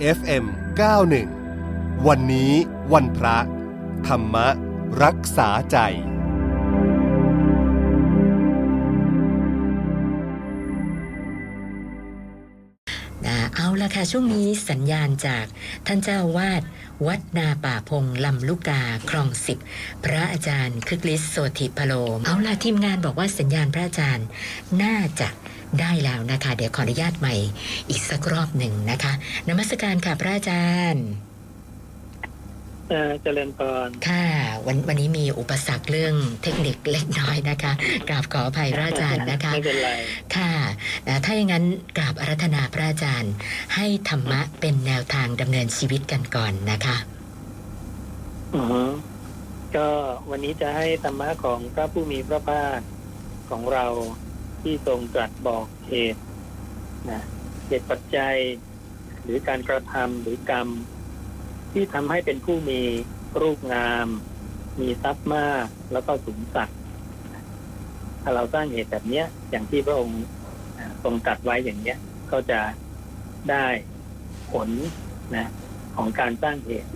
FM 91 วันนี้วันพระ ธรรมรักษาใจ เอาละค่ะ ช่วงนี้สัญญาณจากท่านเจ้าวาดวัดนาป่าพงลำลูกกาคลองสิบพระอาจารย์คึกฤทธิ์โสธิพโลมเอาละทีมงานบอกว่าสัญญาณพระอาจารย์น่าจะ ได้แล้วนะคะ เดี๋ยวขออนุญาตใหม่อีกสักรอบหนึ่งนะคะนมัสการค่ะพระอาจารย์เจริญพรค่ะวันวันนี้มีอุปสรรคเรื่องเทคนิคเล็กน้อยนะคะกราบขออภัยพระอาจารย์นะคะไม่เป็นไรค่ะถ้าอย่างนั้นกราบอารัธนาพระอาจารย์ ให้ธรรมะเป็นแนวทางดำเนินชีวิตกันก่อนนะคะอือก็วันนี้จะให้ธรรมะของพระผู้มีพระภาคของเรา ที่ทรงตรัสบอกเหตุนะเหตุปัจจัย หรือการกระทำหรือกรรม ที่ทำให้เป็นผู้มีรูปงาม มีทรัพย์มากแล้วก็สูงสักถ้าเราสร้างเหตุแบบเนี้ย อย่างที่พระองค์ทรงตัดไว้อย่างเนี้ย ก็จะได้ผลนะของการสร้างเหตุ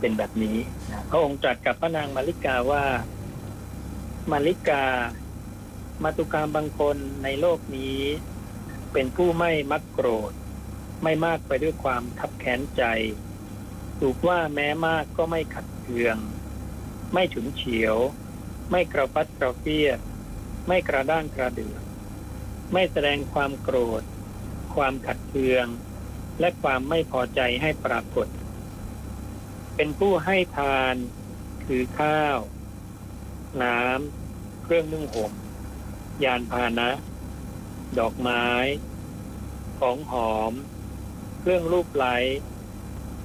เป็นแบบนี้นะพระองค์ตรัสกับพระนางมาริกาว่ามาริกา มาตุกรรมบางคนในโลกนี้ เป็นผู้ไม่มักโกรธ ไม่มากไปด้วยความทับแค้นใจ ถูกว่าแม้มากก็ไม่ขัดเคือง ไม่ฉุนเฉียว ไม่กระฟัดกระเฟียดไม่กระด้างกระเดือไม่แสดงความโกรธ ความขัดเคือง และความไม่พอใจให้ปรากฏ เป็นผู้ให้ทาน คือข้าว น้ำ เครื่องนึ่งห่ม ยานพาหนะ ดอกไม้ ของหอม เครื่องรูปไล้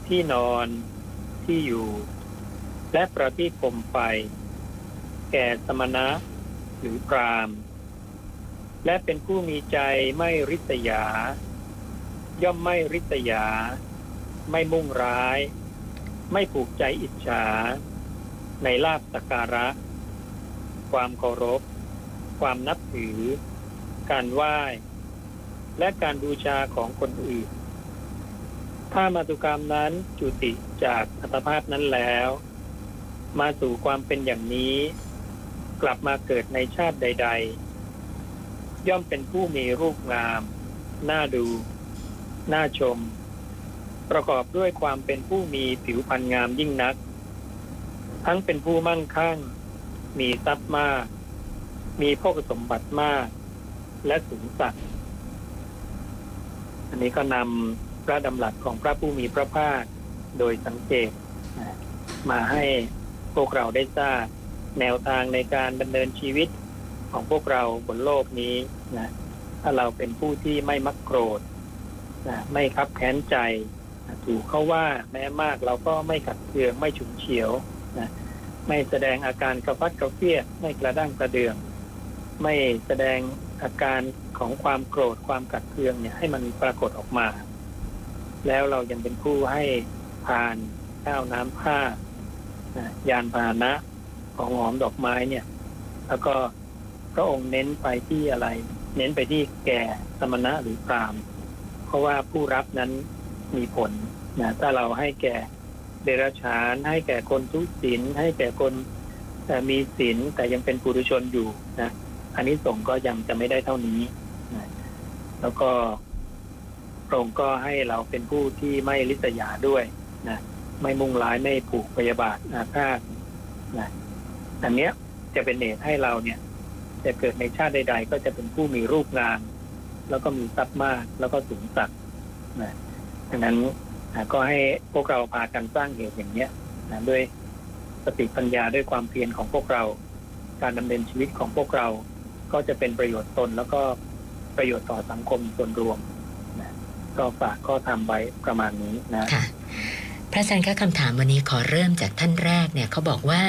ที่นอน ที่อยู่ และประทีปคมไฟ แก่สมณะ หรือพรามและเป็นผู้มีใจไม่ริษยา ย่อมไม่ริษยา ไม่มุ่งร้าย ไม่ผูกใจอิจฉา ในลาบสการะ ความเคารพ ความนับถือ การไหว้ และการบูชาของคนอื่น ถ้ามาตุกรรมนั้นจุติจากอัตภาพนั้นแล้ว มาสู่ความเป็นอย่างนี้ กลับมาเกิดในชาติใด ๆ ย่อมเป็นผู้มีรูปงาม น่าดู น่าชม ประกอบด้วยความเป็นผู้มีผิวพรรณงามยิ่งนัก ทั้งเป็นผู้มั่งคั่ง มีทรัพย์มาก มีพกสมบัติมาก และสูงสักอันนี้ก็นำพระดำรัสของพระผู้มีพระภาคโดยสังเกต มาให้พวกเราได้ทราบแนวทางในการดำเนินชีวิตของพวกเราบนโลกนี้นะถ้าเราเป็นผู้ที่ไม่มักโกรธนะไม่คับแค้นใจนะถูกเขาว่าแม้มากเราก็ไม่ขัดเคืองไม่ฉุนเฉียวนะไม่แสดงอาการกระฟัดกระเฟียดไม่กระด้างกระเดือง ไม่แสดงอาการของความโกรธความกัดเคืองเนี่ยให้มันปรากฏออกมา แล้วเรายังเป็นผู้ให้ทานข้าวน้ำผ้ายานพาหนะของหอมดอกไม้เนี่ย แล้วก็พระองค์เน้นไปที่อะไร เน้นไปที่แก่สมณะหรือพรามเพราะว่าผู้รับนั้นมีผลนะถ้าเราให้แก่เดรัจฉาน ให้แก่คนทุศีลให้แก่คนแต่มีศีลแต่ยังเป็นปุถุชนอยู่นะ อันนี้ส่งก็ยังจะไม่ได้เท่านี้นะแล้วก็พระองค์ก็ให้เราเป็นผู้ที่ไม่ลิษยาด้วยนะไม่มุ่งร้ายไม่ผูกพยาบาทอาฆาตนะอันเนี้ยจะเป็นเหตุให้เราเนี่ยจะเกิดในชาติใด ๆ ก็จะเป็นผู้มีรูปงามแล้วก็มีทรัพย์มากแล้วก็สูงสักนะดังนั้นก็ให้พวกเราพากันสร้างเหตุอย่างเนี้ยนะด้วยสติปัญญาด้วยความเพียรของพวกเรา การดำเนินชีวิตของพวกเรา ก็จะเป็นประโยชน์ตนแล้วก็ประโยชน์ต่อสังคมส่วนรวมก็ฝากก็ทำไว้ประมาณนี้นะค่ะพระอาจารย์คะคำถามวันนี้ขอเริ่มจากท่านแรกเนี่ยเขาบอกว่า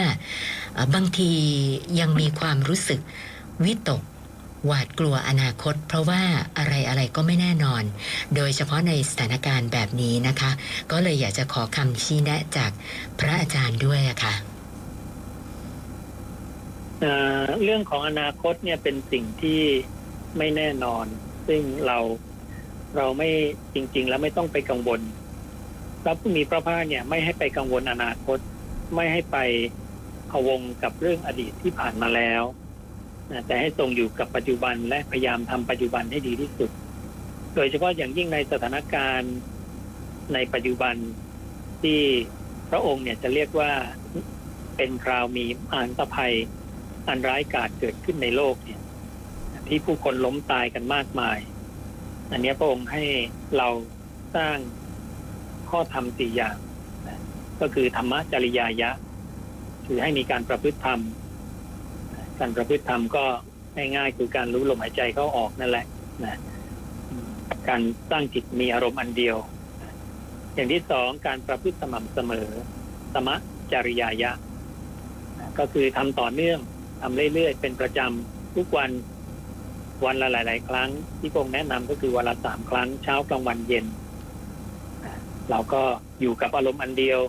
บางทียังมีความรู้สึกวิตกหวาดกลัวอนาคต เพราะว่าอะไรอะไรก็ไม่แน่นอน โดยเฉพาะในสถานการณ์แบบนี้นะคะ ก็เลยอยากจะขอคำชี้แนะจากพระอาจารย์ด้วยอะค่ะ เรื่องของอนาคตเนี่ยเป็นสิ่งที่ไม่แน่นอน ซึ่งเราเราไม่จริง ๆ แล้วไม่ต้องไปกังวลพระผู้มีพระภาคเนี่ยไม่ให้ไปกังวลอนาคต ไม่ให้ไปพวงกับเรื่องอดีตที่ผ่านมาแล้วแต่ให้ทรงอยู่กับปัจจุบันและพยายามทำปัจจุบันให้ดีที่สุด โดยเฉพาะอย่างยิ่งในสถานการณ์ในปัจจุบันที่พระองค์เนี่ยจะเรียกว่าเป็นคราวมีอานตภัย อันร้ายกาจเกิดขึ้นในโลกเนี่ยที่ผู้คนล้มตายกันมากมาย อันนี้พระองค์ให้เราสร้างข้อธรรมสี่อย่าง ก็คือธรรมจริยายะ คือให้มีการประพฤติธรรม การประพฤติธรรมก็ง่ายๆคือการรู้ลมหายใจเข้าออกนั่นแหละนะการสร้างจิตมีอารมณ์อันเดียว อย่างที่สองการประพฤติสม่ำเสมอสมะจริยายะ ก็คือทำต่อเนื่อง ทำเรื่อยๆ เป็นประจำทุกวันวันละหลาย ๆ ครั้ง ที่พงแนะนำก็คือวันละสามครั้งเช้ากลางวันเย็น เราก็อยู่กับอารมณ์อันเดียว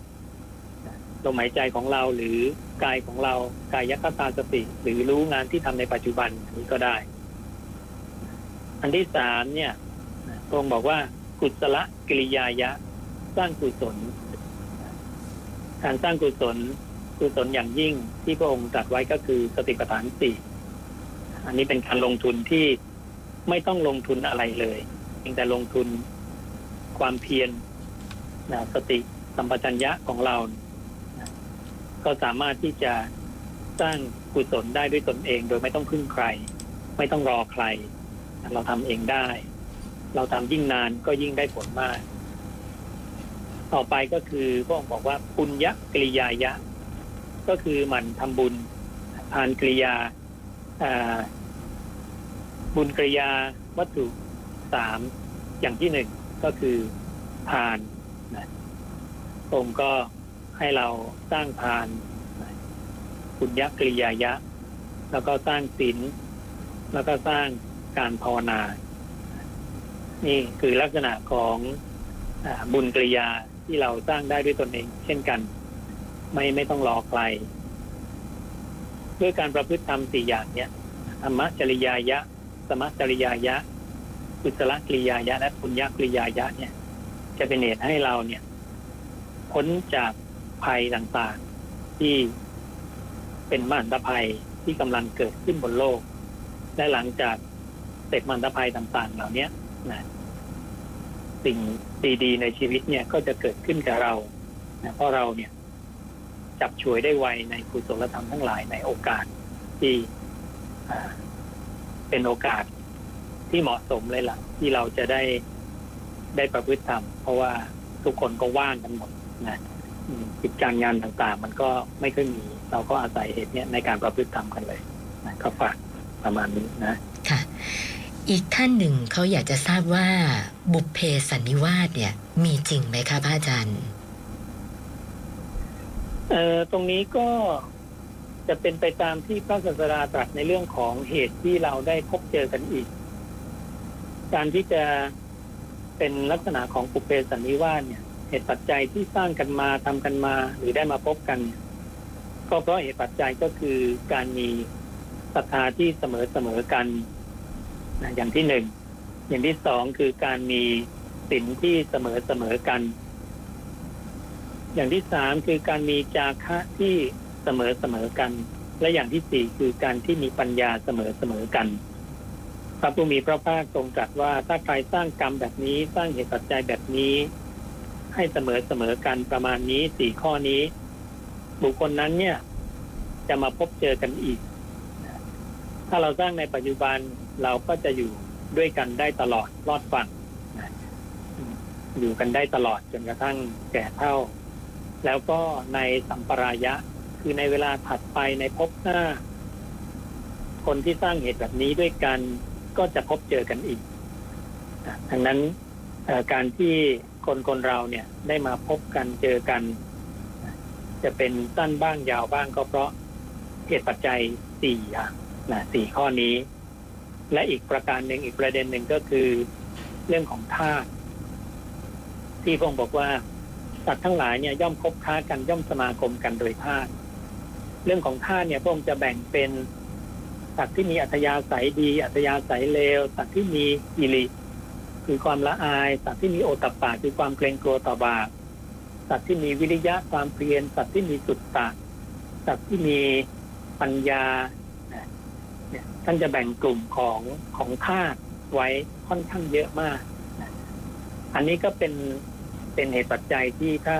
ลมหายใจของเราหรือกายของเรากายยัคตาสติ หรือรู้งานที่ทำในปัจจุบันนี้ก็ได้ อันที่สามเนี่ยพระองค์บอกว่า กุศลกิริยายะ สร้างกุศล การสร้างกุศล กุศลอย่างยิ่งที่พระองค์ตรัสไว้ก็คือสติปัฏฐานสี่อันนี้เป็นการลงทุนที่ไม่ต้องลงทุนอะไรเลยเพียงแต่ลงทุนความเพียรนะสติสัมปชัญญะของเรานะก็สามารถที่จะสร้างกุศลได้ด้วยตนเอง โดยไม่ต้องพึ่งใคร ไม่ต้องรอใคร เราทำเองได้ เราทำยิ่งนานก็ยิ่งได้ผลมาก ต่อไปก็คือพระองค์บอกว่าปุญญกริยายะ ก็คือหมั่นทำบุญทานกริยาบุญกริยาวัตถุสามอย่างที่หนึ่งก็คือทานนะองค์ก็ให้เราสร้างทานบุญยักริยายะ แล้วก็สร้างศีลแล้วก็สร้างการภาวนา นี่คือลักษณะของอบุญกริยาที่เราสร้างได้ด้วยตนเอง เช่นกัน ไม่ไม่ต้องรอใครด้วยการประพฤติธรรมสี่อย่างเนี้ยธรรมจริยายะ สมจริยายะกุศลกิริยายะ และปุญญกิริยายะเนี่ย จะเป็นเหตุให้เราเนี่ยพ้นจากภัยต่างๆ ที่เป็นมหันตภัยที่กำลังเกิดขึ้นบนโลก และหลังจากเสร็จมหันตภัยต่าง ๆ เหล่านี้นะสิ่งดีๆในชีวิตเนี่ยก็จะเกิดขึ้นกับเรานะเพราะเราเนี่ย จับฉวยได้ไวในกุศลธรรมทั้งหลายในโอกาสที่เป็นโอกาสที่เหมาะสมเลยละ่ะ ที่เราจะได้ได้ประพฤติธรรม เพราะว่าทุกคนก็ว่างกันหมดนะกิจการงานต่างๆ มันก็ไม่ค่อยมี เราก็อาศัยเหตุเนี้ยในการประพฤติธรรมกันเลยนะก็ฝากประมาณนี้นะค่ะ อีกท่านหนึ่งเขาอยากจะทราบว่าบุพเพสันนิวาสเนี่ย มีจริงไหมคะพระอาจารย์ เอ่อตรงนี้ก็จะเป็นไปตามที่พระศาสดาตรัสในเรื่องของเหตุที่เราได้พบเจอกันอีก การที่จะเป็นลักษณะของปุเพสันนิวาสเนี่ยเหตุปัจจัยที่สร้างกันมาทำกันมาหรือได้มาพบกัน ก็เพราะเหตุปัจจัยก็คือการมีศรัทธาที่เสมอเสมอกันนะอย่างที่หนึ่งอย่างที่สองคือการมีศีลที่เสมอเสมอกัน อย่างที่สามคือการมีจาคะที่เสมอเสมอกัน และอย่างที่สี่คือการที่มีปัญญาเสมอเสมอกัน พระผู้มีพระภาคทรงตรัสว่าถ้าใครสร้างกรรมแบบนี้สร้างเหตุปัจจัยแบบนี้ ให้เสมอเสมอกันประมาณนี้สี่ข้อนี้ บุคคลนั้นเนี่ย จะมาพบเจอกันอีก ถ้าเราสร้างในปัจจุบันเราก็จะอยู่ด้วยกันได้ตลอดรอดฝั่งอยู่กันได้ตลอดจนกระทั่งแก่เท่า แล้วก็ในสัมปรายะ คือในเวลาถัดไปในภพหน้า คนที่สร้างเหตุแบบนี้ด้วยกันก็จะพบเจอกันอีกดังนั้นการที่คนคนเราเนี่ยได้มาพบกันเจอกัน จะเป็นสั้นบ้างยาวบ้างก็เพราะเหตุปัจจัยสี่อย่างนะสี่ข้อนี้ และอีกประการหนึ่งอีกประเด็นหนึ่งก็คือ เรื่องของธาตุที่พงบอกว่า สัตว์ทั้งหลายเนี่ยย่อมคบค้ากันย่อมสมาคมกันโดยธาตุเรื่องของธาตุเนี่ยพระองค์จะแบ่งเป็นสัตว์ที่มีอัธยาศัยดี อัธยาศัยเลวสัตว์ที่มีอิริคือความละอายสัตว์ที่มีโอตปาคือความเกรงกลัวต่อบาปสัตว์ที่มีวิริยะความเพียรสัตว์ที่มีสุตตะสัตว์ที่มีปัญญาเนี่ยท่านจะแบ่งกลุ่มของของธาตุไว้ค่อนข้างเยอะมาก อันนี้ก็เป็น เป็นเหตุปัจจัยที่ถ้า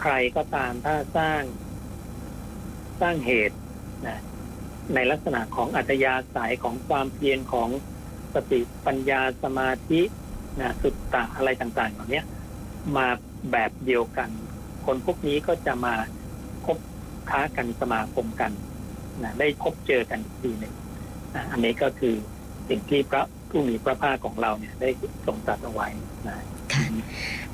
ใครก็ตามถ้าสร้างสร้างเหตุนะในลักษณะของอัตยาสายของความเพียรของสติปัญญาสมาธินะสุตตะอะไรต่างๆเหล่านี้มาแบบเดียวกัน คนพวกนี้ก็จะมาพบค้ากันสมาคมกันนะได้พบเจอกันทีหนึ่งนะอันนี้ก็คือสิ่งที่พระ ผู้มีพระภาคของเราเนี่ยได้ทรงตรัสเอาไว้นะค่ะ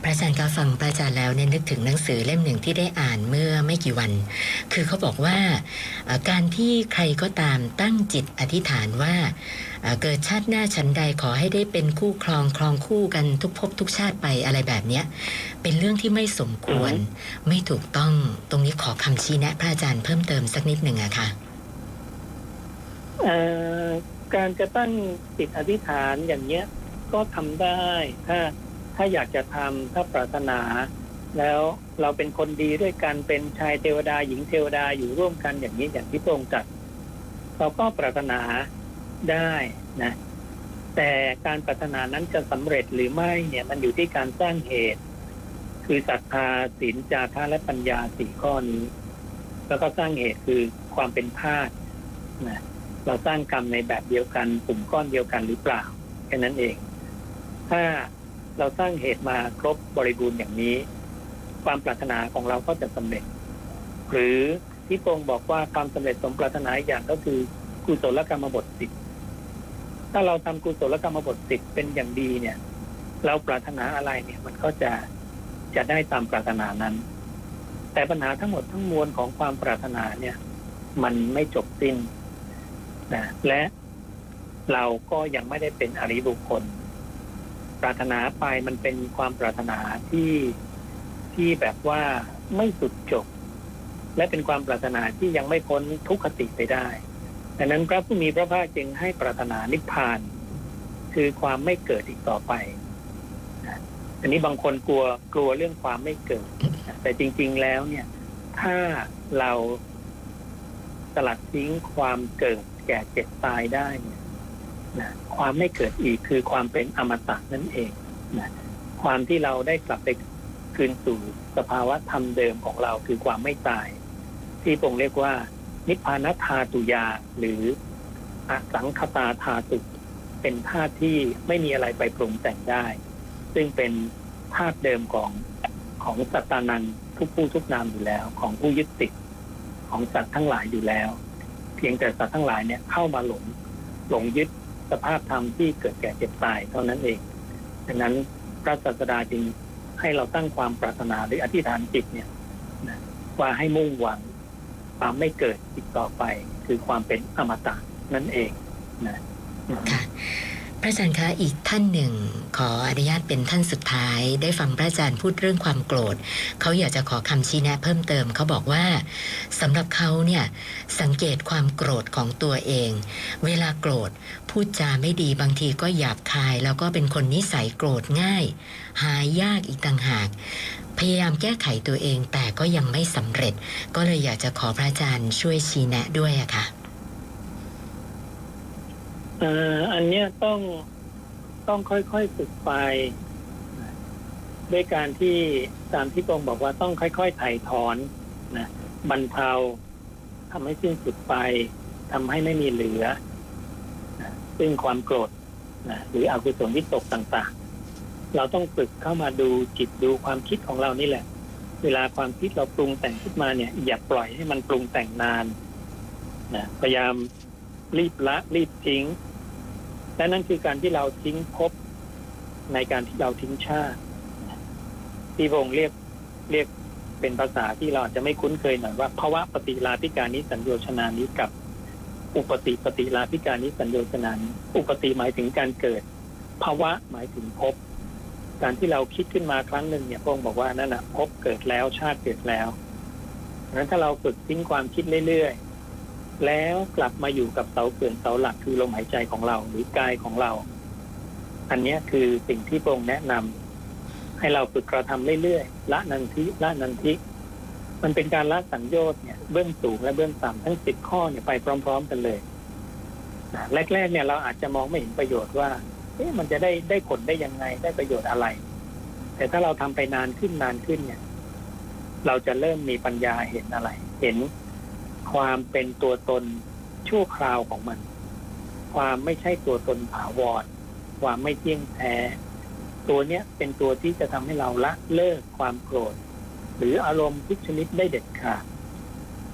พระอาจารย์ก็ฟังพระอาจารย์แล้วเนี่ยนึกถึงหนังสือเล่มหนึ่งที่ได้อ่านเมื่อไม่กี่วัน คือเขาบอกว่าการที่ใครก็ตามตั้งจิตอธิษฐานว่าเกิดชาติหน้าชั้นใดขอให้ได้เป็นคู่ครองครองคู่กันทุกภพทุกชาติไปอะไรแบบเนี้ยเป็นเรื่องที่ไม่สมควรไม่ถูกต้องตรงนี้ขอคำชี้แนะ พระอาจารย์เพิ่มเติมสักนิดหนึ่งอะค่ะ การจะตั้งจิตอธิษฐานอย่างเนี้ยก็ทำได้ถ้าถ้าอยากจะทำถ้าปรารถนา แล้วเราเป็นคนดีด้วยกันเป็นชายเทวดาหญิงเทวดาอยู่ร่วมกันอย่างนี้อย่างที่พระองค์จัดเราก็ปรารถนาได้นะ แต่การปรารถนานั้นจะสำเร็จหรือไม่เนี่ยมันอยู่ที่การสร้างเหตุ คือศรัทธาศีลจาระและปัญญาสี่ข้อนี้ แล้วก็สร้างเหตุคือความเป็นธาตุนะ เราสร้างกรรมในแบบเดียวกันกลุ่มก้อนเดียวกันหรือเปล่าแค่นั้นเอง ถ้าเราสร้างเหตุมาครบบริบูรณ์อย่างนี้ ความปรารถนาของเราก็จะสำเร็จ หรือที่พงบอกว่าความสำเร็จสมปรารถนาอย่างก็คือกุศลกรรมบทสิบถ้าเราทำกุศลกรรมบทสิบเป็นอย่างดีเนี่ย เราปรารถนาอะไรเนี่ยมันก็จะจะได้ตามปรารถนานั้น แต่ปัญหาทั้งหมดทั้งมวลของความปรารถนาเนี่ย มันไม่จบสิ้น นะและเราก็ยังไม่ได้เป็นอริบุคคล ปรารถนาไปมันเป็นความปรารถนาที่ที่แบบว่าไม่สุดจบ และเป็นความปรารถนาที่ยังไม่พ้นทุกขติไปได้ดังนั้นพระผู้มีพระภาคจึงให้ปรารถนานิพพาน คือความไม่เกิดอีกต่อไปอันนี้บางคนกลัวกลัวเรื่องความไม่เกิด แต่จริง ๆแล้วเนี่ย ถ้าเราสลัดทิ้งความเกิด แก่เจ็บตายได้เนี่ยนะความไม่เกิดอีกคือความเป็นอมตะนั่นเองนะความที่เราได้กลับไปคืนสู่สภาวะธรรมเดิมของเราคือความไม่ตาย ที่พงเรียกว่า นิพพานธาตุยา หรืออสังคตาธาตุเป็นธาตุที่ไม่มีอะไรไปปรุงแต่งได้ ซึ่งเป็นธาตุเดิมของของสัตตานันทุกผู้ทุกนามอยู่แล้ว ของผู้ยึดติดของสัตว์ทั้งหลายอยู่แล้ว เพียงแต่สัตว์ทั้งหลายเนี่ยเข้ามาหลงหลงยึดสภาพธรรมที่เกิดแก่เจ็บตายเท่านั้นเองดังนั้นพระศาสดาจึงให้เราตั้งความปรารถนาหรืออธิษฐานจิตเนี่ยว่าให้มุ่งหวังความไม่เกิดอีกต่อไป คือความเป็นอมตะนั่นเองนะ พระอาจารย์คะอีกท่านหนึ่ง ขออนุญาตเป็นท่านสุดท้าย ได้ฟังพระอาจารย์พูดเรื่องความโกรธเขาอยากจะขอคำชี้แนะเพิ่มเติมเขาบอกว่าสำหรับเขาเนี่ยสังเกตความโกรธของตัวเอง เวลาโกรธพูดจาไม่ดีบางทีก็หยาบคาย แล้วก็เป็นคนนิสัยโกรธง่าย หายยากอีกต่างหากพยายามแก้ไขตัวเองแต่ก็ยังไม่สำเร็จ ก็เลยอยากจะขอพระอาจารย์ช่วยชี้แนะด้วยอะค่ะ อันเนี้ยต้องต้องค่อยๆฝึกไป ด้วยการที่ตามที่ตรงบอกว่าต้องค่อยๆถ่ถอนนะบรรเทาทำให้สิ้นสุดไปทำให้ไม่มีเหลือนะซึ่งความโกรธนะหรืออกุศลวิตกต่างๆ เราต้องฝึกเข้ามาดูจิตดูความคิดของเรานี่แหละ เวลาความคิดเราปรุงแต่งขึ้นมาเนี่ย อย่าปล่อยให้มันปรุงแต่งนานนะพยายามรีบละรีบทิ้ง และนั่นคือการที่เราทิ้งภพในการที่เราทิ้งชาติที่พงเรียกเรียกเป็นภาษาที่เราอาจจะไม่คุ้นเคยหน่อยว่าภาวะปฏิลาภิการนิสัญโยชนานี้กับ อุปติปฏิลาภิการนิสัญโยชนานี้อุปติหมายถึงการเกิดภาวะหมายถึงภพการที่เราคิดขึ้นมาครั้งหนึ่งเนี่ยพงบอกว่านั่นแหะภพเกิดแล้วชาติเกิดแล้วดังนั้นถ้าเราฝึกทิ้งความคิดเรื่อย แล้วกลับมาอยู่กับเสาเกินเสาหลักคือลมหายใจของเราหรือกายของเรา อันนี้คือสิ่งที่พระองค์แนะนำให้เราฝึกกระทำเรื่อยๆละนันทิละนันทิ มันเป็นการละสัญญชน์เนี่ยเบื้องสูงและเบื้องต่ำทั้งสิบข้อเนี่ยไปพร้อม ๆ กันเลยแรกๆเนี่ยเราอาจจะมองไม่เห็นประโยชน์ว่าเอ๊ะมันจะได้ได้ผลได้ยังไงได้ประโยชน์อะไร แต่ถ้าเราทำไปนานขึ้นนานขึ้นเนี่ย เราจะเริ่มมีปัญญาเห็นอะไร เห็น ความเป็นตัวตนชั่วคราวของมัน ความไม่ใช่ตัวตนถาวรความไม่เที่ยงแท้ ตัวเนี้ยเป็นตัวที่จะทำให้เราละเลิกความโกรธ หรืออารมณ์ทุกชนิดได้เด็ดขาด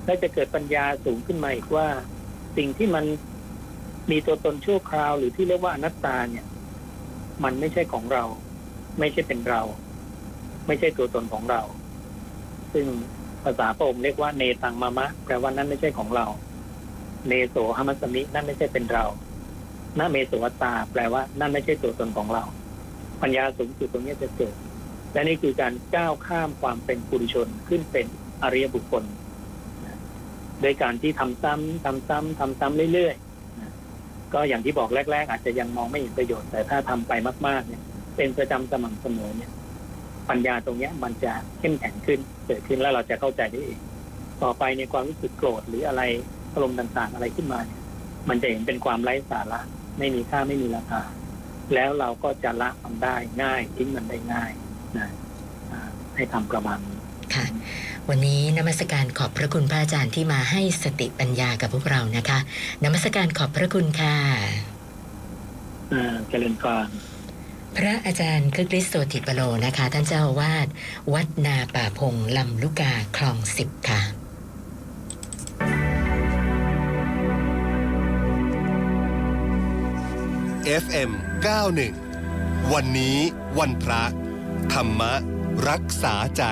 และจะเกิดปัญญาสูงขึ้นมาอีกว่า สิ่งที่มันมีตัวตนชั่วคราวหรือที่เรียกว่าอนัตตาเนี่ย มันไม่ใช่ของเรา ไม่ใช่เป็นเรา ไม่ใช่ตัวตนของเรา ซึ่ง ภาษาพระองค์เรียกว่าเนตังมามะแปลว่านั่นไม่ใช่ของเรา เนโสหมัสมินั่นไม่ใช่เป็นเรานาเมโสวตา แปลว่านั่นไม่ใช่ตัวตนของเรา ปัญญาสูงสุดตรงนี้จะเกิดและนี่คือการก้าวข้ามความเป็นปุถุชนขึ้นเป็นอริยบุคคลโดยการที่ทำซ้ำทำซ้ำทำซ้ำเรื่อยๆก็อย่างที่บอกแรก ๆ อาจจะยังมองไม่เห็นประโยชน์ แต่ถ้าทำไปมาก ๆ เนี่ย เป็นประจำสม่ำเสมอเนี่ย ปัญญาตรงเนี้ยมันจะเข้มแข็งขึ้นเกิดขึ้นแล้วเราจะเข้าใจได้เองต่อไปในความรู้สึกโกรธหรืออะไรอารมณ์ต่างๆ อะไรขึ้นมาเนี่ยมันจะเห็นเป็นความไร้สาระ ไม่มีค่าไม่มีราคาแล้วเราก็จะละมันได้ง่ายทิ้งมันได้ง่ายนะอ่าให้ทำประมาณนี้ค่ะวันนี้นมัสการขอบพระคุณพระอาจารย์ที่มาให้สติปัญญากับพวกเรานะคะนมัสการขอบพระคุณค่ะอ่าเจริญพร พระอาจารย์คึกฤทธิ์โสติปโลนะคะ ท่านเจ้าวาดวัดนาป่าพงลำลูกกาคลองสิบค่ะ FM 91วันนี้วันพระ ธรรมรักษาใจ